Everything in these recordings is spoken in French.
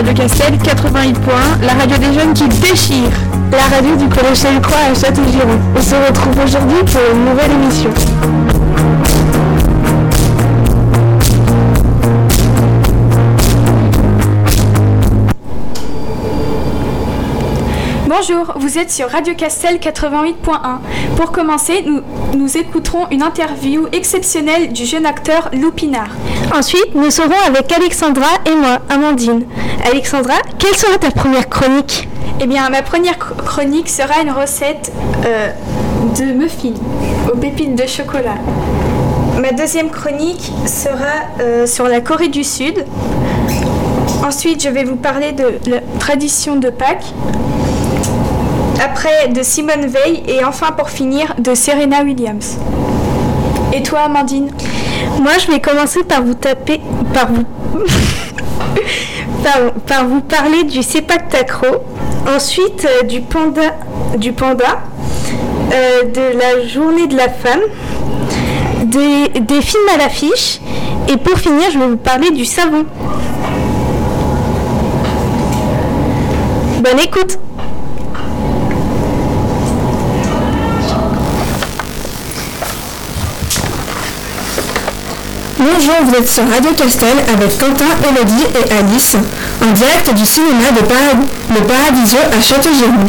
Radio Castel 88 la radio des jeunes qui déchire. La radio du Collège Sainte-Croix à Château-Giron. On se retrouve aujourd'hui pour une nouvelle émission. Bonjour, vous êtes sur Radio Castel 88.1. Pour commencer, nous, nous écouterons une interview exceptionnelle du jeune acteur Loupinard. Ensuite, nous serons avec Alexandra et moi, Amandine. Alexandra, quelle sera ta première chronique? Eh bien, ma première chronique sera une recette euh, de muffins aux pépites de chocolat. Ma deuxième chronique sera euh, sur la Corée du Sud. Ensuite, je vais vous parler de la tradition de Pâques après de Simone Veil et enfin pour finir de Serena Williams. Et toi Amandine? Moi je vais commencer par vous taper par vous par, vous parler du Sepak Takro, ensuite euh, du panda du panda, euh, de la journée de la femme, des films à l'affiche et pour finir je vais vous parler du savon. Bonne écoute Bonjour, vous êtes sur Radio Castel avec Quentin, Elodie et Alice, en direct du cinéma de Le Paradisio à Château-Giron.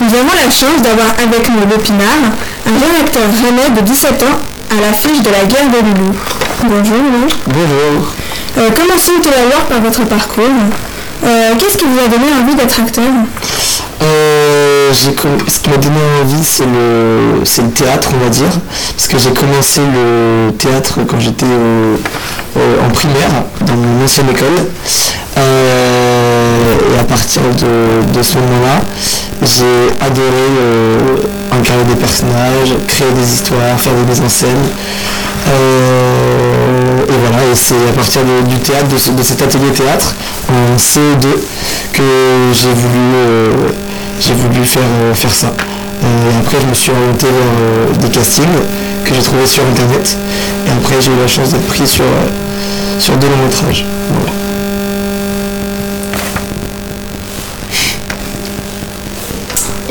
Nous avons la chance d'avoir avec nous Lopinard, un jeune acteur rennais de 17 ans à l'affiche de la guerre des loulous. Bonjour Bonjour. Euh, commençons tout d'abord par votre parcours? Euh, qu'est-ce qui vous a donné envie d'être acteur? Euh, ce qui m'a donné envie, c'est le, c'est le théâtre, on va dire. Parce que j'ai commencé le théâtre quand j'étais en primaire, dans mon ancienne école. Euh, et à partir de, ce moment-là, j'ai adoré euh, incarner des personnages, créer des histoires, faire des mises en scène. et voilà, et c'est à partir du théâtre, de, cet atelier théâtre, en CE2, que j'ai voulu j'ai voulu faire, euh, faire ça. Euh, et après, je me suis orienté vers euh, des castings que j'ai trouvés sur Internet. Et après, j'ai eu la chance d'être pris sur, sur deux longs métrages.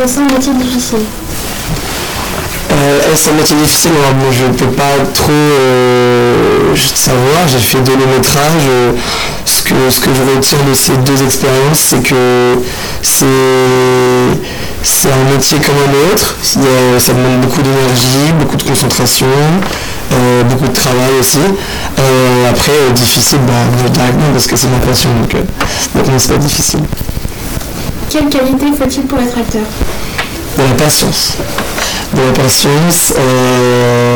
Est-ce un métier difficile? Est-ce un métier difficile? Je ne peux pas trop savoir. J'ai fait deux longs métrages. ce, que, ce que je retiens de ces deux expériences, c'est que c'est c'est un métier comme un autre. ça demande beaucoup d'énergie, beaucoup de concentration, euh, beaucoup de travail aussi. Euh, après, euh, difficile, bah, directement parce que c'est ma passion, donc, donc non, c'est pas difficile. Quelle qualité faut-il pour être acteur? De la patience. De la patience,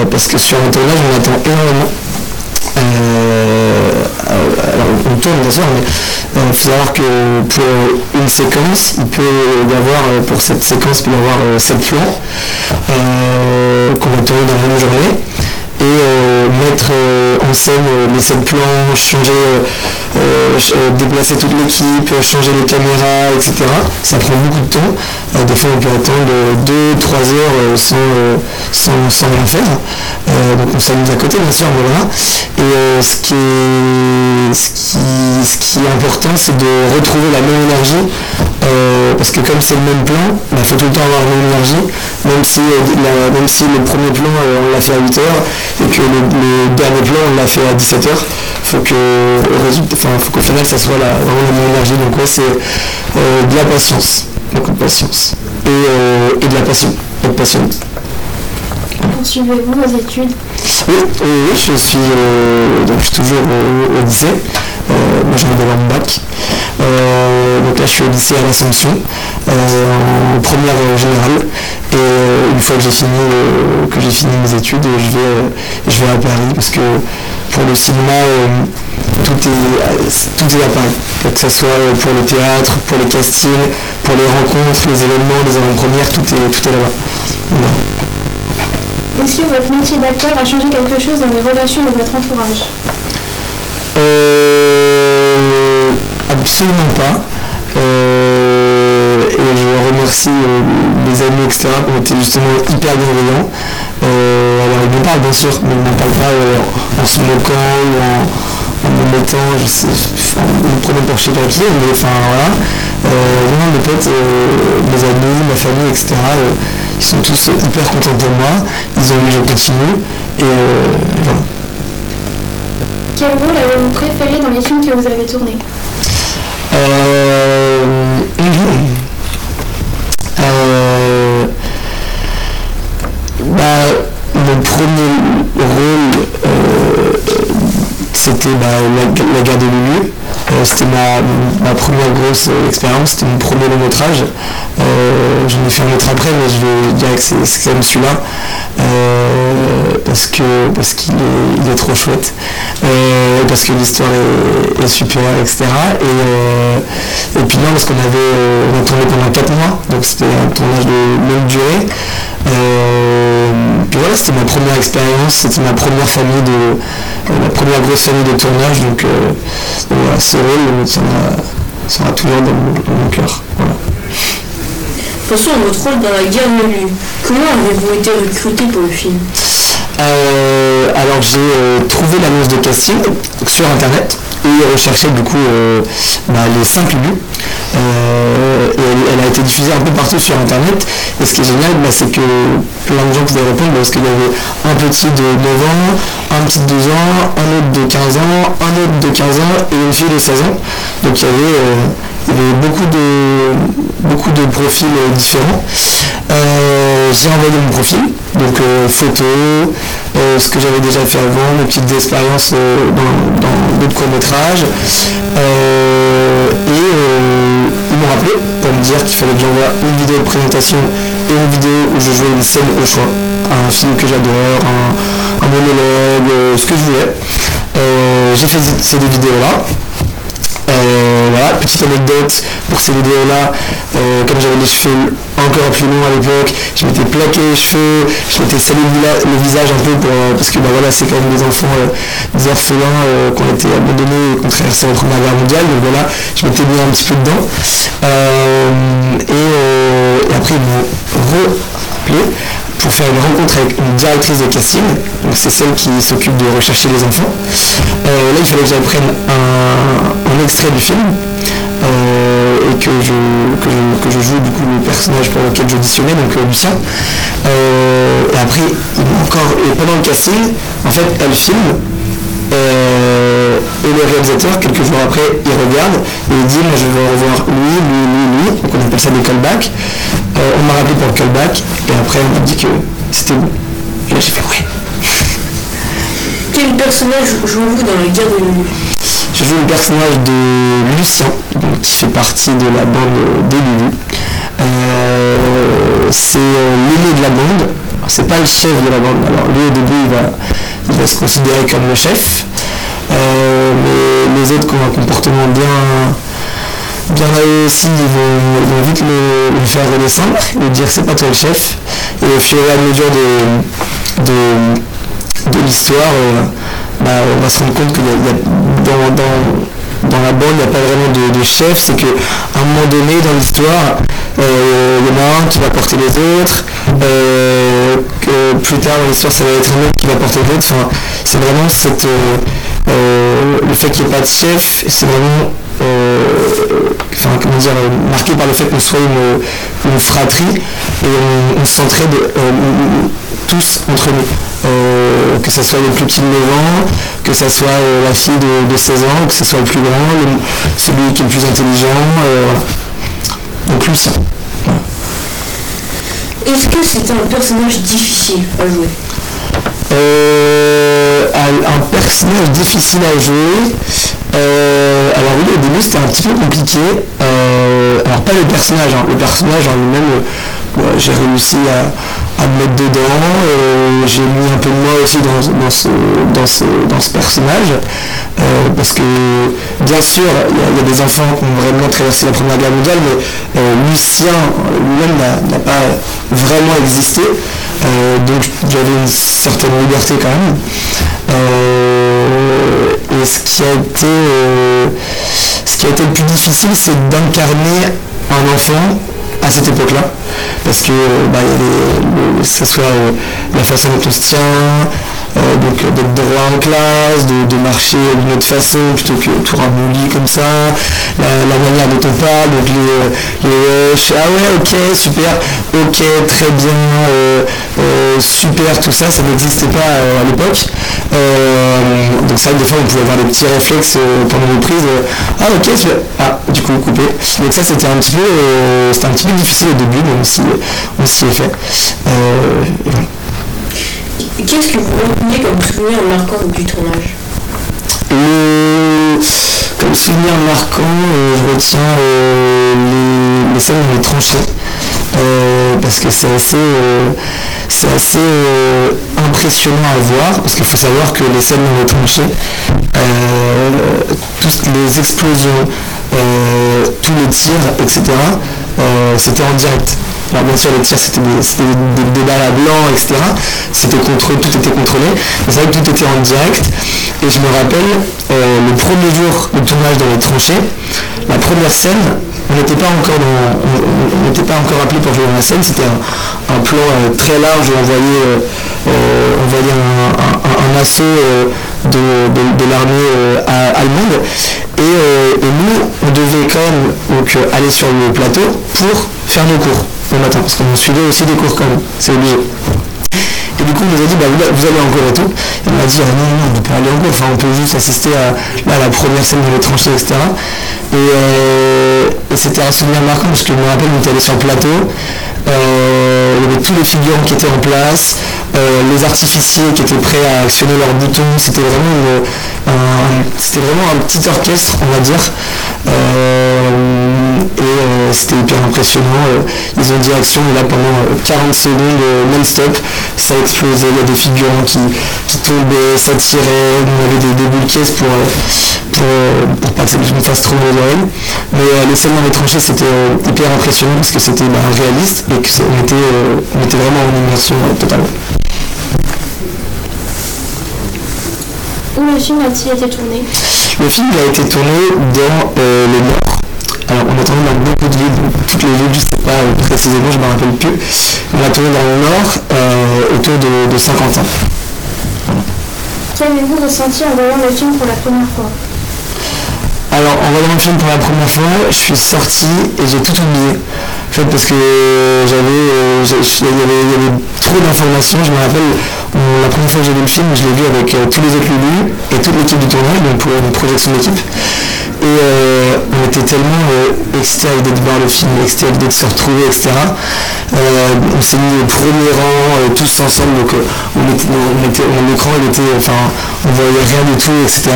parce que sur un tournage, on attend énormément. Alors on tourne bien sûr, mais il faut savoir que pour une séquence, il peut y avoir, euh, pour cette séquence, il peut y avoir 7 euh, plans euh, qu'on va tourner dans la même journée et mettre en scène les 7 plans, changer, déplacer toute l'équipe, changer les caméras, etc. Ça prend beaucoup de temps. des fois on peut attendre 2-3 heures sans, sans, rien faire. donc on s'amuse à côté bien sûr, voilà. Et ce qui est, ce qui ce qui est important, c'est de retrouver la même énergie, euh, parce que comme c'est le même plan, il bah, faut tout le temps avoir la même énergie, même si, euh, même si le premier plan, euh, on l'a fait à 8h, et que le, dernier plan, on l'a fait à 17h, faut que, faut qu'au final, ça soit la, vraiment la même énergie. Donc ouais, c'est de la patience, beaucoup de patience, et, de la passion, être passionné. Poursuivez-vous vos études oui, je suis, donc, je suis toujours au, lycée. Euh, moi, je viens d'avoir mon bac. Euh, donc là, je suis au lycée à l'Assomption, euh, en première générale. Et une fois que j'ai fini, fini mes études, je vais, je vais à Paris parce que pour le cinéma, tout, est, tout est à Paris. Que ce soit pour le théâtre, pour les castings, pour les rencontres, les événements, les avant-premières, tout est, tout est là-bas. Est-ce que votre métier d'acteur a changé quelque chose dans les relations de votre entourage Absolument pas. Euh, et je remercie euh, les amis, etc., qui ont été justement hyper bienveillants. Euh, alors ils me parlent bien sûr, mais ils ne parlent pas en se moquant ou en, me 17 ans, je sais, me prenait pour chez qui, mais enfin voilà. vraiment mes potes, mes amis, ma famille, etc. ils sont tous hyper contents de moi, ils ont envie que je continue, et voilà. Quel rôle avez-vous préféré dans les films que vous avez tournés? Euh, euh, bah, mon premier rôle, euh, c'était bah, la, la, guerre de Lulu. C'était ma, première grosse expérience, c'était mon premier long métrage. Euh, j'en ai fait un autre après, mais je vais dire que c'est quand même celui-là. Euh, parce que parce qu'il est, trop chouette. parce que l'histoire est, super, etc. Et, puis non, parce qu'on avait on a tourné pendant 4 mois, donc c'était un tournage de longue durée. puis voilà, c'était ma première expérience, c'était ma première famille de ma première grosse famille de tournage, donc, voilà, ce rôle sera, toujours dans mon, cœur. À votre rôle dans la guerre de Comment avez-vous été recruté pour le film euh, alors j'ai euh, trouvé l'annonce de casting sur internet et recherché du coup euh, bah, les 5 Lulu. elle, a été diffusée un peu partout sur internet et ce qui est génial bah, c'est que plein de gens pouvaient répondre parce qu'il y avait un petit de 9 ans, un petit de 12 ans, un autre de 15 ans, un autre de 15 ans et une fille de 16 ans. Donc il y avait, beaucoup, de, beaucoup de profils différents. j'ai envoyé mon profil, donc photo, euh, ce que j'avais déjà fait avant, mes petites expériences euh, dans d'autres courts-métrages. Euh, et ils m'ont rappelé pour me dire qu'il fallait que j'envoie une vidéo de présentation et une vidéo où je jouais une scène au choix. Un film que j'adore, un, monologue, ce que je voulais. j'ai fait ces deux vidéos-là. voilà, petite anecdote pour ces vidéos-là, comme j'avais les cheveux encore plus long à l'époque. Je m'étais plaqué les cheveux, je m'étais salé le, visage un peu euh, parce que bah, voilà, c'est quand même des enfants, euh, des orphelins euh, qui ont été abandonnés et qui ont traversé la Première Guerre mondiale. Donc voilà, je m'étais mis un petit peu dedans. Et, après, ils m'ont rappelé pour faire une rencontre avec une directrice de casting, donc c'est celle qui s'occupe de rechercher les enfants. là, il fallait que j'aille prenne un, extrait du film et que je, que je, joue du coup le personnage pour lequel j'auditionnais, donc euh, Lucien. Euh, et après, encore, et pendant le casting, en fait, elle filme. Euh, et le réalisateur, quelques jours après, il regarde et il dit Moi je veux revoir lui, lui, lui, lui. Donc on appelle ça des callbacks. on m'a rappelé pour le callback et après on m'a dit que c'était bon. Et là j'ai fait Ouais. Quel personnage jouez-vous dans la guerre de Lulu je joue le personnage de Lucien, qui fait partie de la bande des Lulu. Euh, c'est euh, l'aîné de la bande. C'est pas le chef de la bande. Alors lui au début il va, se considérer comme le chef. Euh, les autres qui ont un comportement bien bien réussi, ils vont, vite le, faire redescendre et dire c'est pas toi le chef. Et au fur et à mesure de, de, l'histoire, bah, on va se rendre compte que dans, la bande, il n'y a pas vraiment de, chef, c'est qu'à un moment donné dans l'histoire, euh, il y en a un qui va porter les autres, euh, plus tard dans l'histoire ça va être un autre qui va porter les autres, enfin, c'est vraiment cette, euh, le fait qu'il n'y ait pas de chef, c'est vraiment enfin, comment dire, marqué par le fait qu'on soit une, fratrie et on, s'entraide tous entre nous. Euh, que ce soit le plus petit de 9 ans, que ce soit euh, la fille de, 16 ans, que ce soit le plus grand, celui qui est le plus intelligent. Euh, Donc Lucien. Est-ce que c'est un personnage difficile à jouer? Un personnage difficile à jouer. alors oui, au début c'était un petit peu compliqué. alors pas le personnage, hein. le personnage en lui-même, j'ai réussi à, me mettre dedans. Euh, j'ai mis un peu de moi aussi dans, ce, dans, ce, personnage. Euh, parce que bien sûr, il y, a des enfants qui ont vraiment traversé la Première Guerre mondiale, mais euh, Lucien lui-même n'a pas vraiment existé. Donc j'avais une certaine liberté quand même. et ce qui a été ce qui a été le plus difficile, c'est d'incarner un enfant à cette époque-là, parce que bah, ce soit euh, la façon dont on se tient, donc d'être droit en classe, de, marcher d'une autre façon plutôt que tout ramolli comme ça, la, manière dont on parle, donc les, les ah ouais ok super, ok très bien, super tout ça, ça n'existait pas à l'époque. donc ça des fois on pouvait avoir des petits réflexes pendant les prises, ah ok ah du coup coupé. Donc ça c'était un petit peu c'était un petit peu difficile au début, mais on s'y est fait. Qu'est-ce que vous retenez comme souvenir marquant du tournage Comme souvenir marquant, euh, je retiens euh, les, scènes dans les tranchées. Euh, parce que c'est assez, assez impressionnant à voir, parce qu'il faut savoir que les scènes dans les tranchées, toutes les explosions, tous les tirs, etc., c'était en direct. Alors bien sûr les tirs c'était des, balles à blanc, etc. C'était contrôlé, tout était contrôlé. Mais c'est vrai que tout était en direct. Et je me rappelle euh, le premier jour de tournage dans les tranchées, la première scène, on n'était pas encore on appelé pour jouer dans la scène, c'était un, plan euh, très large où on voyait, euh, un, assaut de, l'armée allemande. Et, nous, on devait quand même aller sur le plateau pour faire nos cours le matin, parce qu'on suivait aussi des cours même, c'est obligé. Et du coup, on nous a dit, bah, vous, allez en cours et tout. On a dit, ah, non, non, on ne peut pas aller en cours, enfin, on peut juste assister à, la première scène de les tranchées, etc. Euh, et, c'était un souvenir marquant, parce que je me rappelle, on était allé sur le plateau, euh, il y avait tous les figurants qui étaient en place, euh, les artificiers qui étaient prêts à actionner leurs boutons. C'était vraiment, c'était vraiment un petit orchestre, on va dire et euh, c'était hyper impressionnant. Euh, ils ont dit action et là pendant 40 euh, secondes non-stop, ça explosait, il y a des figurants qui, tombaient, ça tirait, on avait des, des boules caisses pour, pour, pas que ça me fasse trop mal. Mais les scènes dans les tranchées c'était hyper impressionnant parce que c'était bah, réaliste et qu'on était, on était vraiment en immersion totale. Où le film a-t-il été tourné? Le film a été tourné dans le Nord, alors on a tourné dans beaucoup de villes, toutes les villes, je ne sais pas précisément, je ne me rappelle plus. On a tourné dans le nord, euh, autour de, 50 ans. Qu'avez-vous ressenti en voyant le film pour la première fois? Alors en voyant le film pour la première fois, je suis sorti et j'ai tout oublié. En fait parce que j'avais euh, il y, avait trop d'informations. Je me rappelle la première fois que j'ai vu le film, je l'ai vu avec euh, tous les autres Lulu et toute l'équipe du tournage, donc pour une projection d'équipe. Et euh, on était tellement euh, l'idée de voir le film, l'idée de se retrouver, etc. on s'est mis au premier rang, tous ensemble, donc on était, on était, enfin, on voyait rien du tout, etc.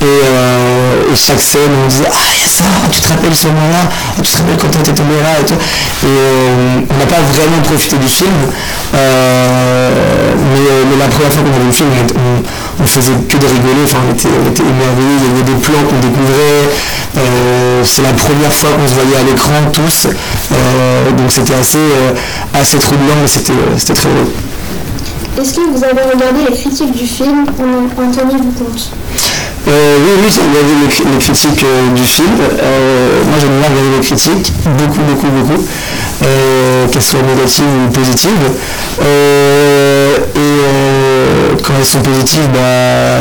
Et, chaque scène, on disait Ah, il y a ça, tu te rappelles ce moment-là, ah, tu te rappelles quand on était tombé là, et tout. Et on n'a pas vraiment profité du film. Euh, mais, la première fois qu'on a vu le film, on, faisait que de rigoler, enfin, on était, on émerveillés, il y avait des plans qu'on découvrait. Euh, c'est la première fois qu'on se voyait à l'écran tous, euh, donc c'était assez, assez troublant, mais c'était très drôle. Est-ce que vous avez regardé les critiques du film en, teniez-vous compte euh, oui, oui, j'ai regardé les, critiques du film. moi, j'aime bien regarder les critiques, beaucoup, beaucoup, beaucoup, qu'elles soient négatives ou positives. Euh, et euh, quand elles sont positives, bah,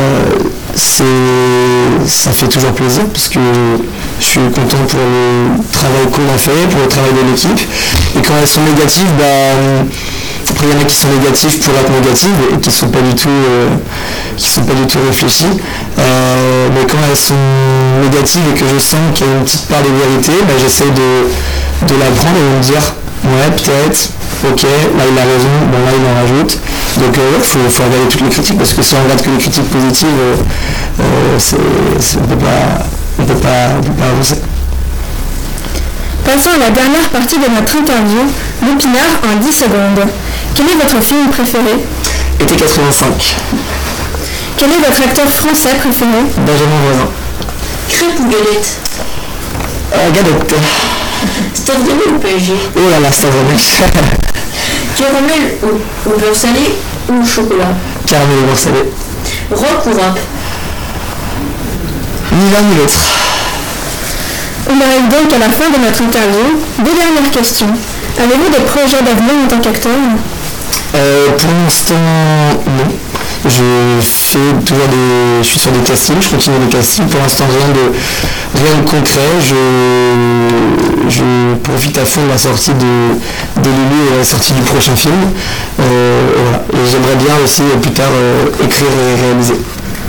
ça fait toujours plaisir parce que je suis content pour le travail qu'on a fait, pour le travail de l'équipe. Et quand elles sont négatives, bah, après il y en a qui sont négatives pour être négatives et qui sont pas du tout euh, sont pas du tout réfléchies. mais quand elles sont négatives et que je sens qu'il y a une petite part de vérité, bah, j'essaie de, de la prendre et de me dire ouais peut-être, ok, là il a raison, bon là il en rajoute. Donc il euh, faut, regarder toutes les critiques parce que si on regarde que les critiques positives, euh, euh, on ne peut pas, pas, avancer. Passons à la dernière partie de notre interview, Lupinard en 10 secondes. Quel est votre film préféré Été 85. Quel est votre acteur français préféré Benjamin Voisin. Crêpe ou galette euh, Galette. Stade ou PSG Oh là là, Stade Caramel au, au beurre salé ou au chocolat Caramel au beurre salé. Rock ou rap Ni l'un ni l'autre. On arrive donc à la fin de notre interview. Deux dernières questions. Avez-vous des projets d'avenir en tant qu'acteur euh, Pour l'instant, non. je fais toujours des. Je suis sur des castings, je continue les castings. Pour l'instant rien de rien de concret. Je, je profite à fond de la sortie de, de Lulu et la sortie du prochain film. Euh, et j'aimerais bien aussi plus tard écrire et réaliser.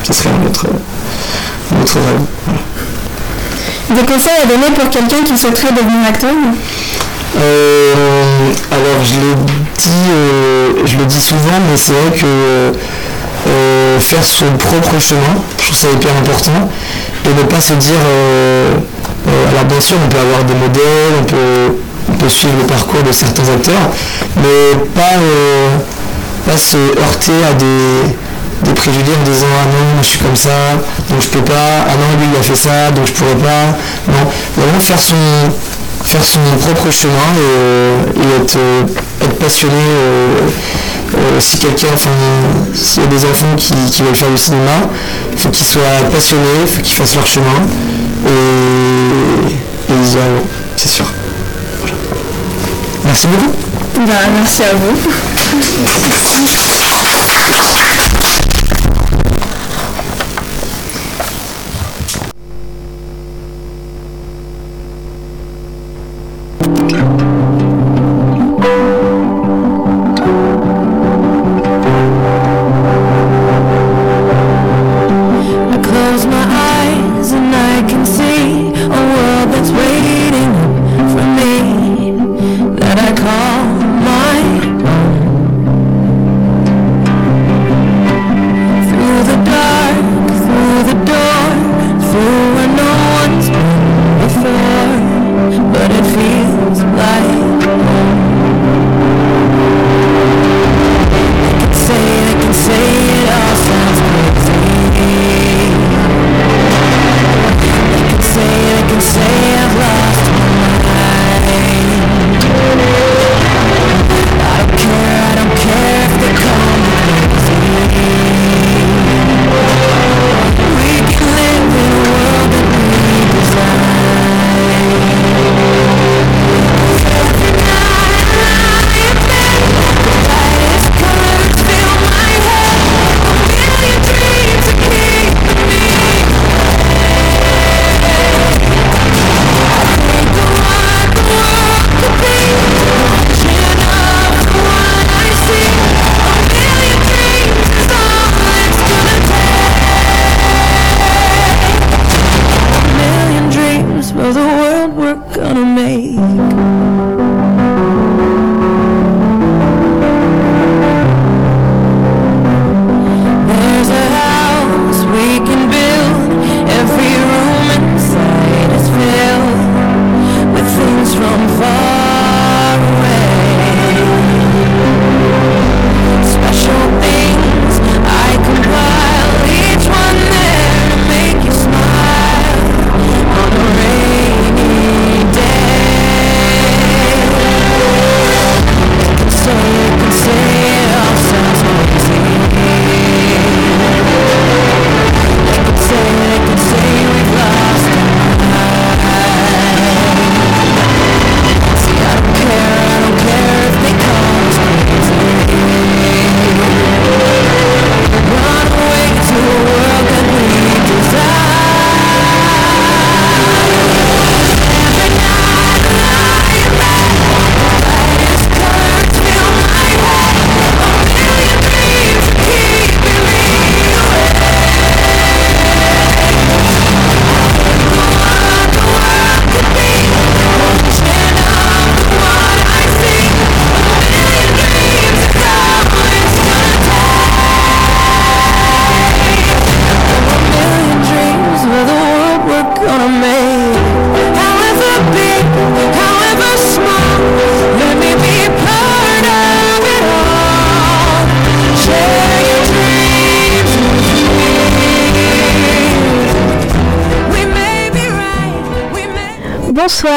Ce serait un autre, rêve. Des conseils à donner pour quelqu'un qui souhaiterait devenir acteur? Euh, alors je le dis, euh, dis souvent, mais c'est vrai que euh, faire son propre chemin, je trouve ça hyper important, et ne pas se dire, alors bien sûr on peut avoir des modèles, on peut, suivre le parcours de certains acteurs, mais pas, pas se heurter à des, des préjugés en disant ah non je suis comme ça donc je peux pas ah non lui il a fait ça donc je pourrais pas. Non vraiment faire son faire son propre chemin et, être, être, passionné euh, si quelqu'un enfin s'il y a des enfants qui, veulent faire du cinéma il faut qu'ils soient passionnés il faut qu'ils fassent leur chemin et, ils y arriveront c'est sûr. Merci beaucoup. Bah, merci à vous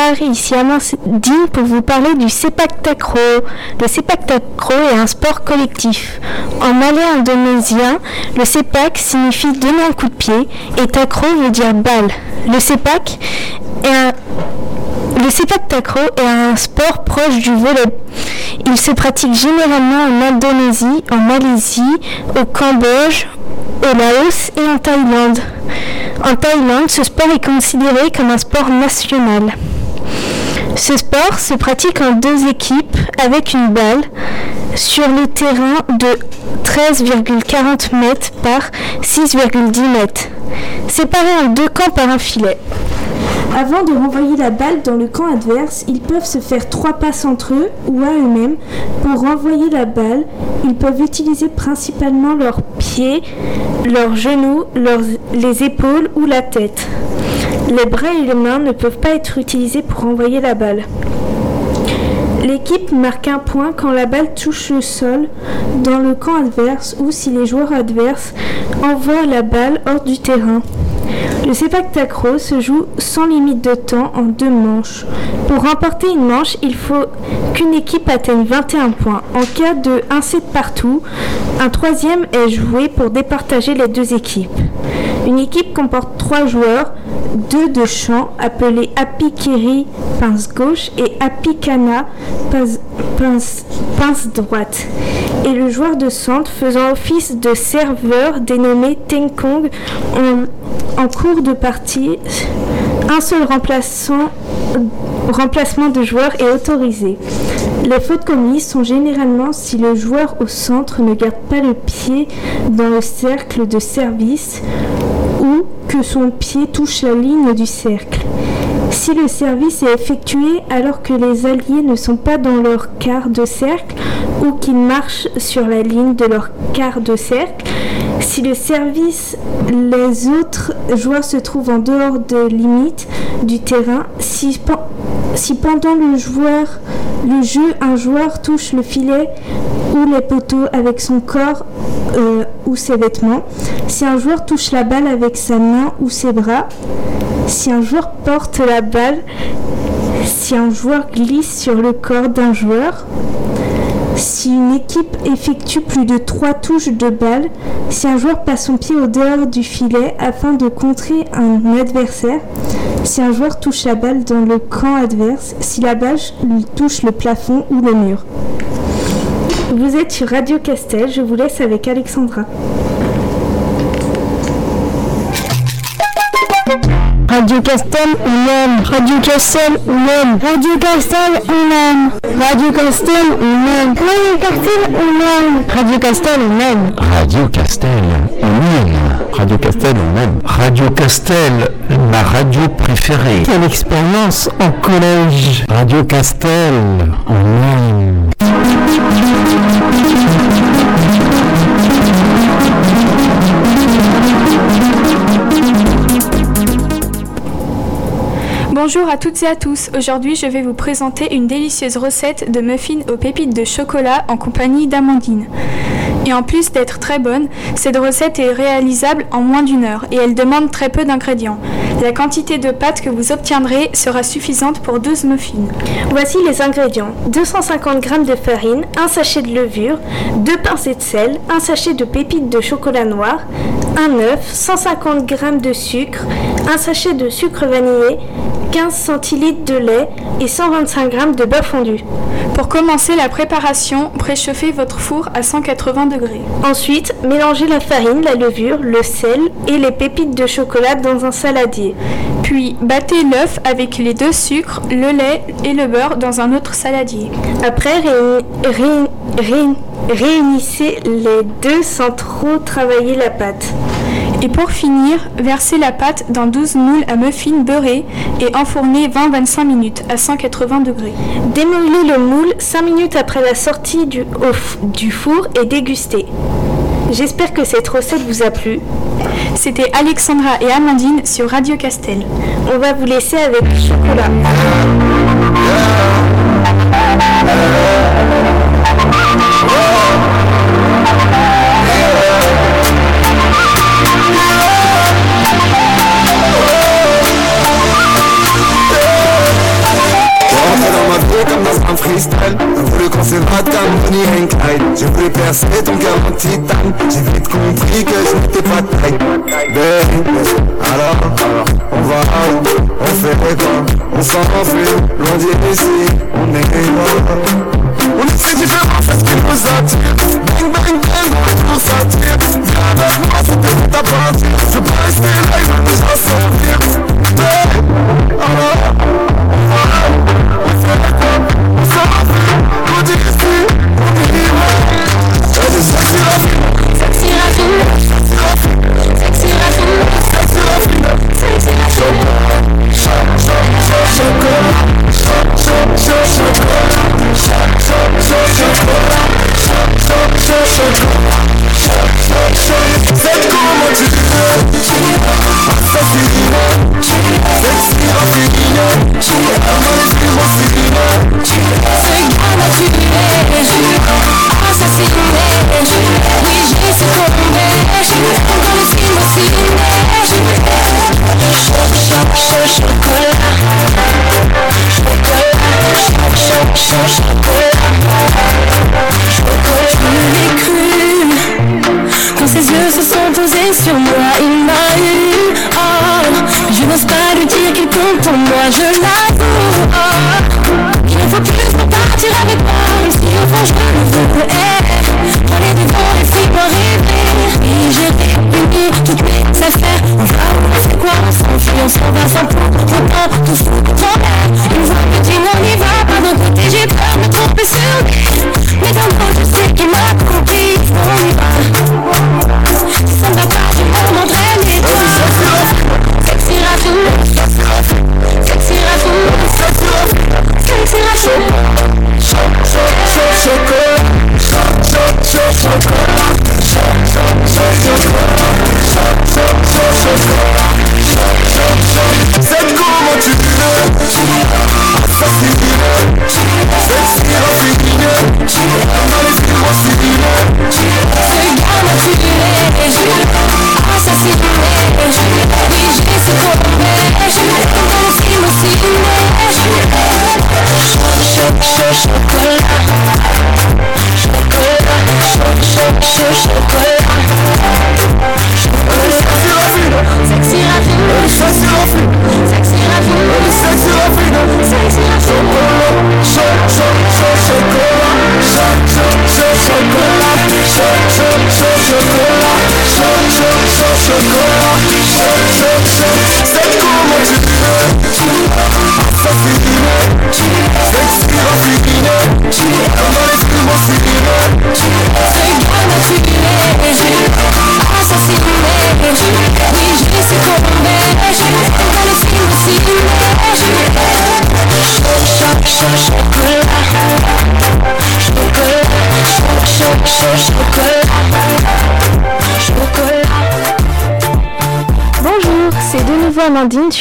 Bonsoir, ici Amandine pour vous parler du sepak takraw. Le sepak takraw est un sport collectif. En malais indonésien, le sepak signifie donner un coup de pied et takraw veut dire balle. Le sepak est un le sepak est un sport proche du volley. Il se pratique généralement en Indonésie, en Malaisie, au Cambodge, au Laos et en Thaïlande. En Thaïlande, ce sport est considéré comme un sport national. Ce sport se pratique en deux équipes avec une balle sur le terrain de 13,40 mètres par 6,10 mètres, séparés en deux camps par un filet. Avant de renvoyer la balle dans le camp adverse, ils peuvent se faire trois passes entre eux ou à eux-mêmes. Pour renvoyer la balle, ils peuvent utiliser principalement leurs pieds, leurs genoux, les épaules ou la tête. Les bras et les mains ne peuvent pas être utilisés pour renvoyer la balle. L'équipe marque un point quand la balle touche le sol dans le camp adverse ou si les joueurs adverses envoient la balle hors du terrain. Le sepak se joue sans limite de temps en deux manches. Pour remporter une manche, il faut qu'une équipe atteigne 21 points. En cas de 1-7 partout, un troisième est joué pour départager les deux équipes. Une équipe comporte trois joueurs, deux de champ appelés Apikiri pince gauche et Apikana pince, pince, droite, et le joueur de centre faisant office de serveur dénommé Tenkong en, en cours de partie. Un seul remplacement de joueur est autorisé. Les fautes commises sont généralement si le joueur au centre ne garde pas le pied dans le cercle de service ou que son pied touche la ligne du cercle. Si le service est effectué alors que les alliés ne sont pas dans leur quart de cercle ou qu'ils marchent sur la ligne de leur quart de cercle, si le service, les autres joueurs se trouvent en dehors de limite du terrain, si, pendant le, joueur, jeu un joueur touche le filet ou les poteaux avec son corps euh, ou ses vêtements, si un joueur touche la balle avec sa main ou ses bras, si un joueur porte la balle, si un joueur glisse sur le corps d'un joueur, si une équipe effectue plus de 3 touches de balle, si un joueur passe son pied au dehors du filet afin de contrer un adversaire, si un joueur touche la balle dans le camp adverse, si la balle touche le plafond ou le mur. Vous êtes sur Radio Castel, je vous laisse avec Alexandra. Radio Castel, on aime. Radio Castel, on aime. Radio Castel, on aime. Radio Castel, on aime. Radio Castel, on aime. Radio Castel, on aime. Radio Castel, on aime. Radio Castel, on aime. Radio Castel, ma radio préférée. Quelle expérience en collège. Radio Castel, on aime. Bonjour à toutes et à tous. Aujourd'hui, je vais vous présenter une délicieuse recette de muffins aux pépites de chocolat en compagnie d'Amandine. Et en plus d'être très bonne, cette recette est réalisable en moins d'une heure et elle demande très peu d'ingrédients. La quantité de pâte que vous obtiendrez sera suffisante pour 12 muffins. Voici les ingrédients 250 g de farine, un sachet de levure, 2 pincées de sel, un sachet de pépites de chocolat noir, un œuf, 150 g de sucre, un sachet de sucre vanillé, 15 centilitres de lait et 125 g de beurre fondu. Pour commencer la préparation, préchauffez votre four à 180 degrés. Ensuite, mélangez la farine, la levure, le sel et les pépites de chocolat dans un saladier. Puis, battez l'œuf avec les deux sucres, le lait et le beurre dans un autre saladier. Après, réunissez les deux sans trop travailler la pâte. Et pour finir, versez la pâte dans 12 moules à muffins beurrés et enfournez 20-25 minutes à 180 degrés. Démoulez le moule 5 minutes après la sortie du, du four et dégustez. J'espère que cette recette vous a plu. C'était Alexandra et Amandine sur Radio Castel. On va vous laisser avec le chocolat. Freestyle Je voulu qu'on s'évade comme Bonnie Clyde J'ai voulu percer ton cœur en titane. J'ai vite compris que je n'étais pas taille. Alors, alors, on va où? On fait quoi? On s'enfuit, loin d'ici, on est là. On est si différents, c'est ce qui nous attire. Bang bang bang, on est s'attire Viens avec moi, tes ta partie Je veux pas rester là, va nous en sortir Hey, oh, on fait quoi? Chocolat sur moi Il m'a eu. Oh, Je n'ose pas lui dire qu'il compte pour moi Je l'avoue. Oh, ne faut plus partir avec moi. Même si au fond je le veux. Hey, Prenez du vent et fais-moi rêver Et j'ai réuni toutes mes affaires. On va, on fait quoi On s'enfuit, on s'en va sans pour autant Tout fout trop l'air Une fois que tu on y va Pas d'un côté j'ai peur de me tromper sur mais dans le je sais qu'il m'a compris. On y va. Si ça ne va pas, je me montrerai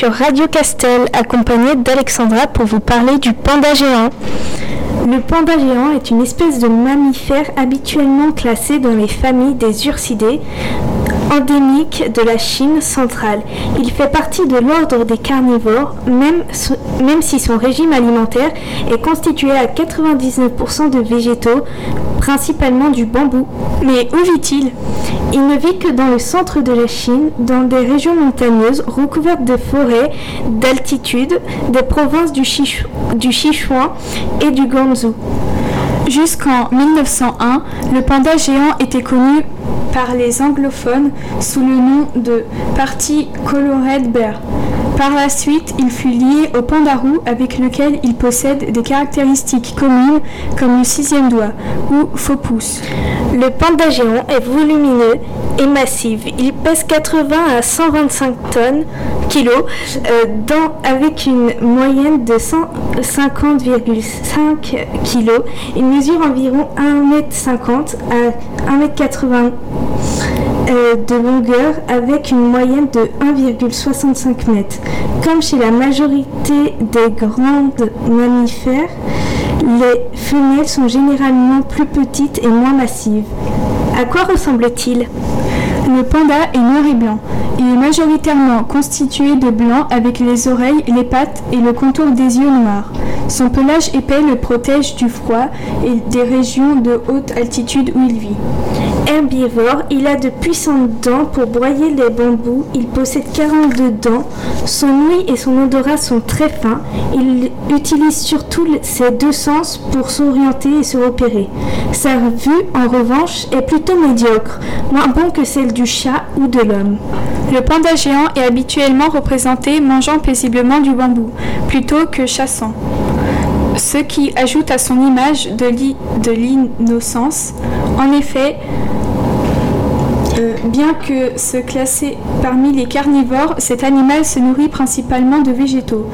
Radio Castel, accompagnée d'Alexandra pour vous parler du panda géant. Le panda géant est une espèce de mammifère habituellement classée dans les familles des ursidés, endémique de la Chine centrale. Il fait partie de l'ordre des carnivores, même, même si son régime alimentaire est constitué à 99% de végétaux, principalement du bambou. Mais où vit-il? Il ne vit que dans le centre de la Chine, dans des régions montagneuses recouvertes de forêts d'altitude, des provinces du, Sichuan et du Guangzhou. Jusqu'en 1901, le panda géant était connu par les anglophones sous le nom de Party Colored Bear. Par la suite, il fut lié au pandarou avec lequel il possède des caractéristiques communes comme le sixième doigt ou faux pouce. Le panda géant est volumineux et massif. Il pèse 80 à 125 tonnes, kilos, euh, avec une moyenne de 150,5 kilos. Il mesure environ 1m50 à 1m80 euh, de longueur avec une moyenne de 1,65 m. Comme chez la majorité des grandes mammifères, les femelles sont généralement plus petites et moins massives. À quoi ressemble-t-il? Le panda est noir et blanc. Il est majoritairement constitué de blanc avec les oreilles, les pattes et le contour des yeux noirs. Son pelage épais le protège du froid et des régions de haute altitude où il vit. Herbivore, il a de puissantes dents pour broyer les bambous, il possède 42 dents, son ouïe et son odorat sont très fins, il utilise surtout ses deux sens pour s'orienter et se repérer. Sa vue, en revanche, est plutôt médiocre, moins bon que celle du chat ou de l'homme. Le panda géant est habituellement représenté mangeant paisiblement du bambou, plutôt que chassant ce qui ajoute à son image de l'innocence. En effet, euh, bien que se classer parmi les carnivores, cet animal se nourrit principalement de végétaux.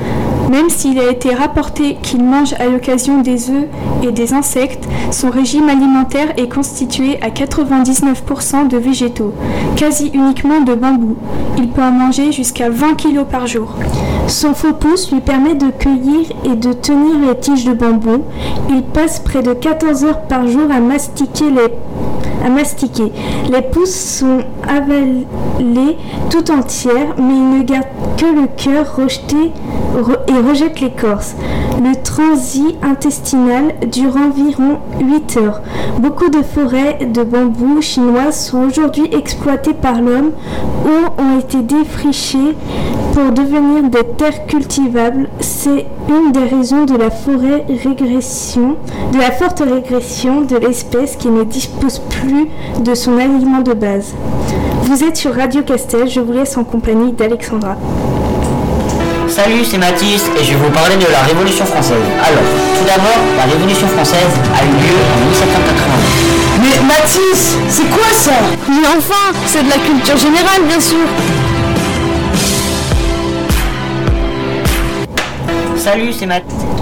Même s'il a été rapporté qu'il mange à l'occasion des œufs et des insectes, son régime alimentaire est constitué à 99% de végétaux, quasi uniquement de bambou. Il peut en manger jusqu'à 20 kg par jour. Son faux pouce lui permet de cueillir et de tenir les tiges de bambou. Il passe près de 14 heures par jour à mastiquer les à mastiquer. Les pousses sont avalées tout entières, mais ne garde que le cœur rejeté et rejette l'écorce. Le transit intestinal dure environ 8 heures. Beaucoup de forêts de bambou chinoises sont aujourd'hui exploitées par l'homme ou ont été défrichées pour devenir des terres cultivables. C'est une des raisons de la forêt régression, de la forte régression de l'espèce qui ne dispose plus de son aliment de base. Vous êtes sur Radio Castel, je vous laisse en compagnie d'Alexandra. Salut, c'est Mathis et je vais vous parler de la Révolution française. Alors, tout d'abord, la Révolution française a eu lieu en 1789. Mais Mathis, c'est quoi ça? Mais enfin, c'est de la culture générale, bien sûr. Salut, c'est Mathis.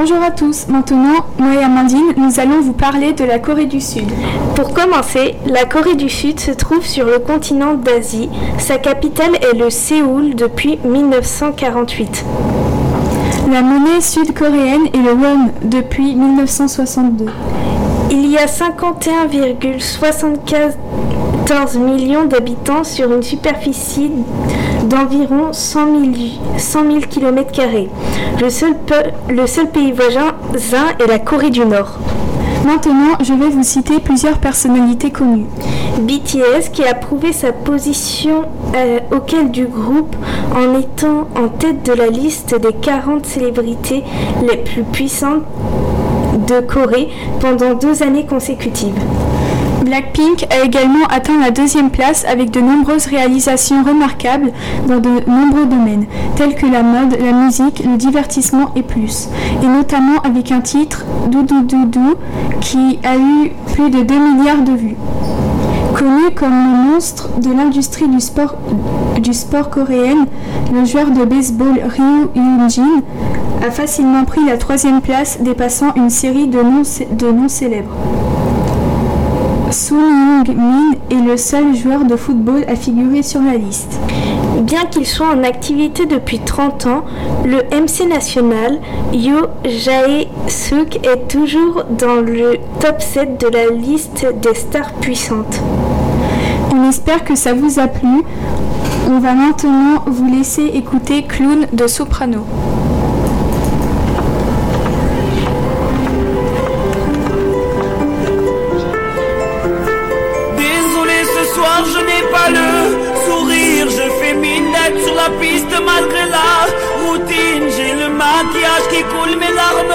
Bonjour à tous, maintenant, moi et Amandine, nous allons vous parler de la Corée du Sud. Pour commencer, la Corée du Sud se trouve sur le continent d'Asie. Sa capitale est le Séoul depuis 1948. La monnaie sud-coréenne est le won depuis 1962. Il y a 51,74 millions d'habitants sur une superficie d'environ 100 000, km. Le seul, le seul pays voisin est la Corée du Nord. Maintenant, je vais vous citer plusieurs personnalités connues. BTS qui a prouvé sa position euh, auquel du groupe en étant en tête de la liste des 40 célébrités les plus puissantes de Corée pendant deux années consécutives. Blackpink a également atteint la deuxième place avec de nombreuses réalisations remarquables dans de nombreux domaines, tels que la mode, la musique, le divertissement et plus, et notamment avec un titre, Doudou Doudou, qui a eu plus de 2 milliards de vues. Connu comme le monstre de l'industrie du sport, coréenne, le joueur de baseball Ryu Yoon-jin a facilement pris la troisième place, dépassant une série de noms célèbres. Sun Young-min est le seul joueur de football à figurer sur la liste. Bien qu'il soit en activité depuis 30 ans, le MC national Yo Jae-suk est toujours dans le top 7 de la liste des stars puissantes. On espère que ça vous a plu. On va maintenant vous laisser écouter Clown de Soprano.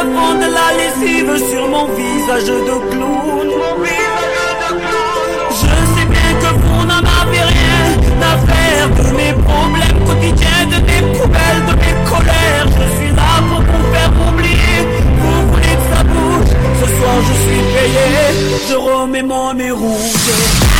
De la lessive sur mon visage de clown. Je sais bien que vous n'en avez rien à faire de mes problèmes quotidiens, de mes poubelles, de mes colères. Je suis là pour vous faire oublier. Vous voulez que ça bouge Ce soir je suis payé. Je remets mon nez rouge.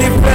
Sais plus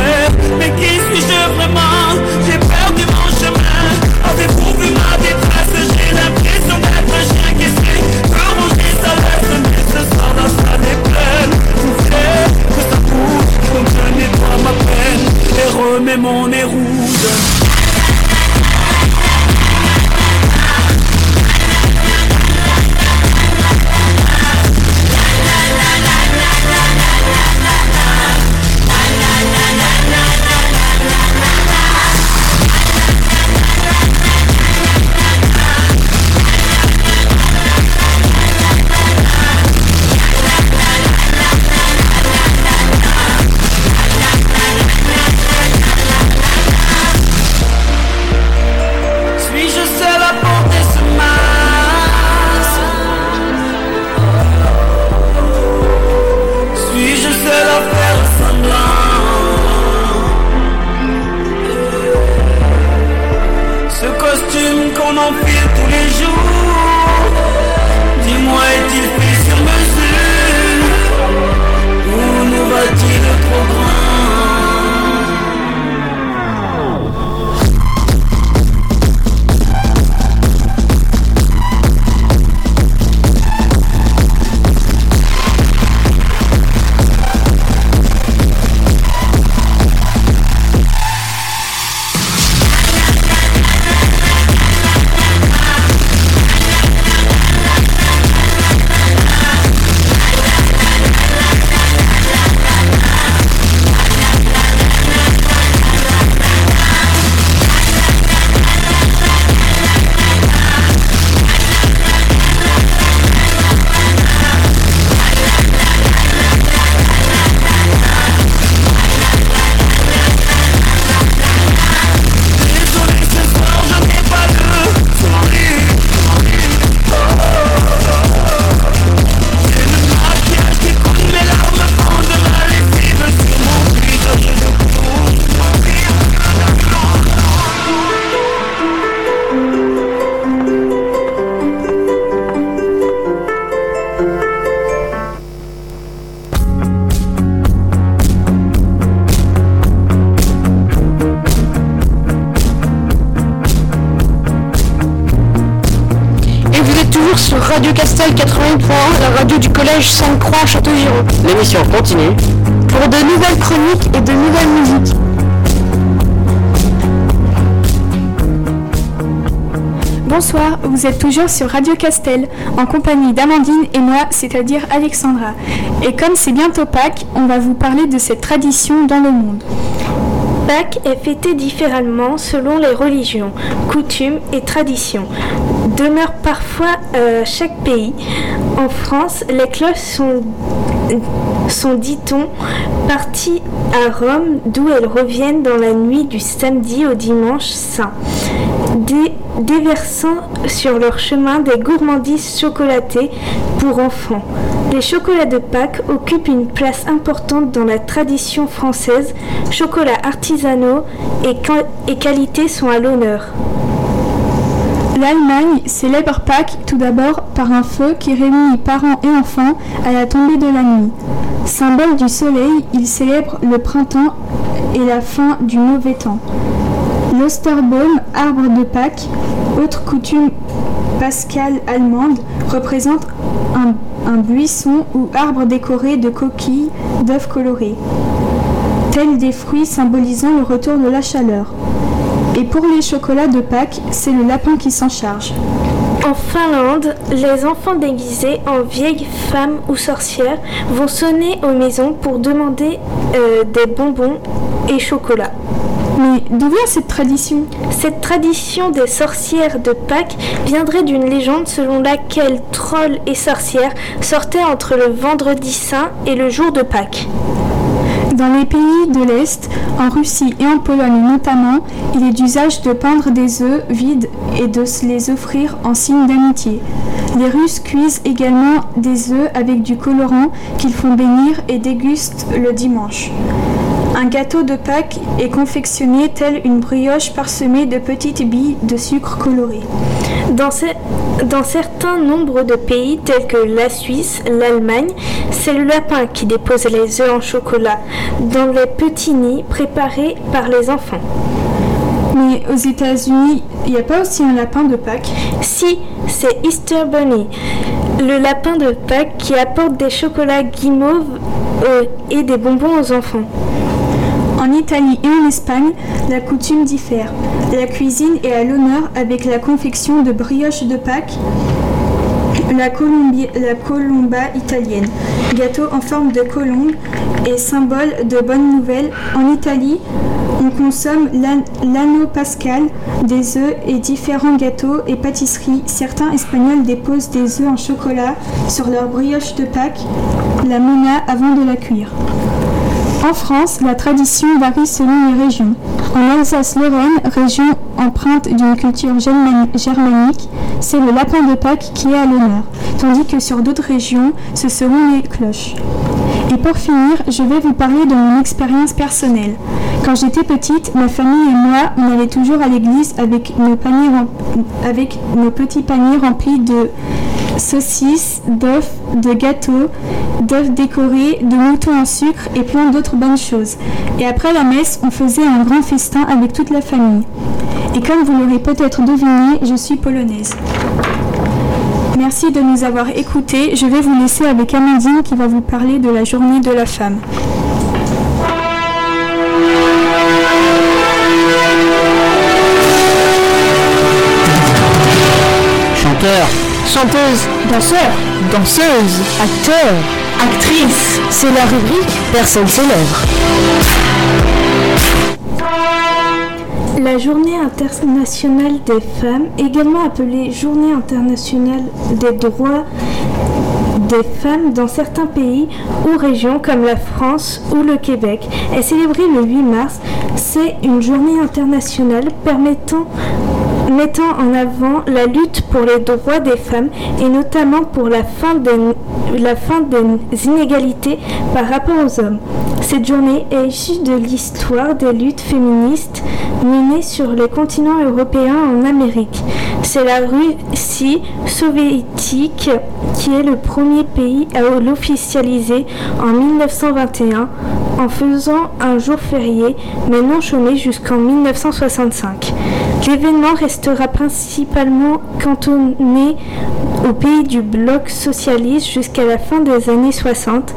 collège Sainte-Croix Château-Giron. L'émission continue. Pour de nouvelles chroniques et de nouvelles musiques. Bonsoir, vous êtes toujours sur Radio Castel, en compagnie d'Amandine et moi, c'est-à-dire Alexandra. Et comme c'est bientôt Pâques, on va vous parler de cette tradition dans le monde. Pâques est fêté différemment selon les religions, coutumes et traditions. Demeure parfois euh, chaque pays. En France, les cloches sont, dit-on, parties à Rome, d'où elles reviennent dans la nuit du samedi au dimanche saint, dé- déversant sur leur chemin des gourmandises chocolatées pour enfants. Les chocolats de Pâques occupent une place importante dans la tradition française. Chocolats artisanaux et, et qualité sont à l'honneur. L'Allemagne célèbre Pâques tout d'abord par un feu qui réunit parents et enfants à la tombée de la nuit. Symbole du soleil, il célèbre le printemps et la fin du mauvais temps. L'Osterbaum, arbre de Pâques, autre coutume pascale allemande, représente un, buisson ou arbre décoré de coquilles d'œufs colorés, tels des fruits symbolisant le retour de la chaleur. Et pour les chocolats de Pâques, c'est le lapin qui s'en charge. En Finlande, les enfants déguisés en vieilles femmes ou sorcières vont sonner aux maisons pour demander euh, des bonbons et chocolat. Mais d'où vient cette tradition? Cette tradition des sorcières de Pâques viendrait d'une légende selon laquelle trolls et sorcières sortaient entre le vendredi saint et le jour de Pâques. Dans les pays de l'Est, en Russie et en Pologne notamment, il est d'usage de peindre des œufs vides et de se les offrir en signe d'amitié. Les Russes cuisent également des œufs avec du colorant qu'ils font bénir et dégustent le dimanche. Un gâteau de Pâques est confectionné tel une brioche parsemée de petites billes de sucre coloré. Dans, ce- dans certains nombres de pays tels que la Suisse, l'Allemagne, c'est le lapin qui dépose les œufs en chocolat dans les petits nids préparés par les enfants. Mais aux États-Unis, il n'y a pas aussi un lapin de Pâques? Si, c'est Easter Bunny, le lapin de Pâques qui apporte des chocolats guimauves euh, et des bonbons aux enfants. En Italie et en Espagne, la coutume diffère. La cuisine est à l'honneur avec la confection de brioches de Pâques, la, colomba italienne, gâteau en forme de colombe et symbole de bonne nouvelle. En Italie, on consomme l'an- l'anneau pascal, des œufs et différents gâteaux et pâtisseries. Certains Espagnols déposent des œufs en chocolat sur leur brioche de Pâques, la mena avant de la cuire. En France, la tradition varie selon les régions. En Alsace-Lorraine, région empreinte d'une culture germani- germanique, c'est le lapin de Pâques qui est à l'honneur, tandis que sur d'autres régions, ce seront les cloches. Et pour finir, je vais vous parler de mon expérience personnelle. Quand j'étais petite, ma famille et moi, on allait toujours à l'église avec avec nos petits paniers remplis de saucisses, d'œufs, de gâteaux, d'œufs décorés, de moutons en sucre et plein d'autres bonnes choses. Et après la messe, on faisait un grand festin avec toute la famille. Et comme vous l'aurez peut-être deviné, je suis polonaise. Merci de nous avoir écoutés. Je vais vous laisser avec Amandine qui va vous parler de la journée de la femme. Chanteur, Chanteuse, danseur, danseuse, acteur, actrice. C'est la rubrique Personne célèbre. La journée internationale des femmes, également appelée journée internationale des droits des femmes dans certains pays ou régions comme la France ou le Québec, est célébrée le 8 mars. C'est une journée internationale permettant mettant en avant la lutte pour les droits des femmes et notamment pour la fin des, inégalités par rapport aux hommes. Cette journée est issue de l'histoire des luttes féministes menées sur les continents européens en Amérique. C'est la Russie soviétique qui est le premier pays à l'officialiser en 1921 en faisant un jour férié mais non chômé jusqu'en 1965. L'événement restera principalement cantonné au pays du bloc socialiste jusqu'à la fin des années 60,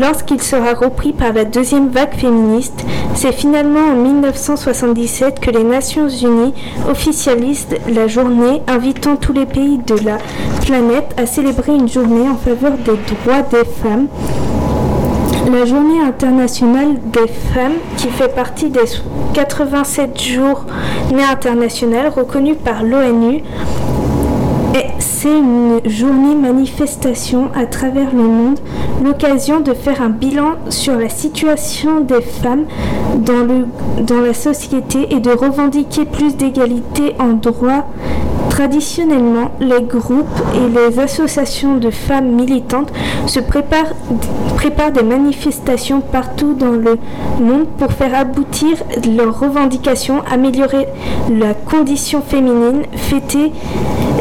lorsqu'il sera repris par la deuxième vague féministe. C'est finalement en 1977 que les Nations Unies officialisent la journée, invitant tous les pays de la planète à célébrer une journée en faveur des droits des femmes. La journée internationale des femmes, qui fait partie des 87 journées internationales reconnues par l'ONU, c'est une journée manifestation à travers le monde, l'occasion de faire un bilan sur la situation des femmes dans, dans la société et de revendiquer plus d'égalité en droit. Traditionnellement, les groupes et les associations de femmes militantes se préparent, des manifestations partout dans le monde pour faire aboutir leurs revendications, améliorer la condition féminine, fêter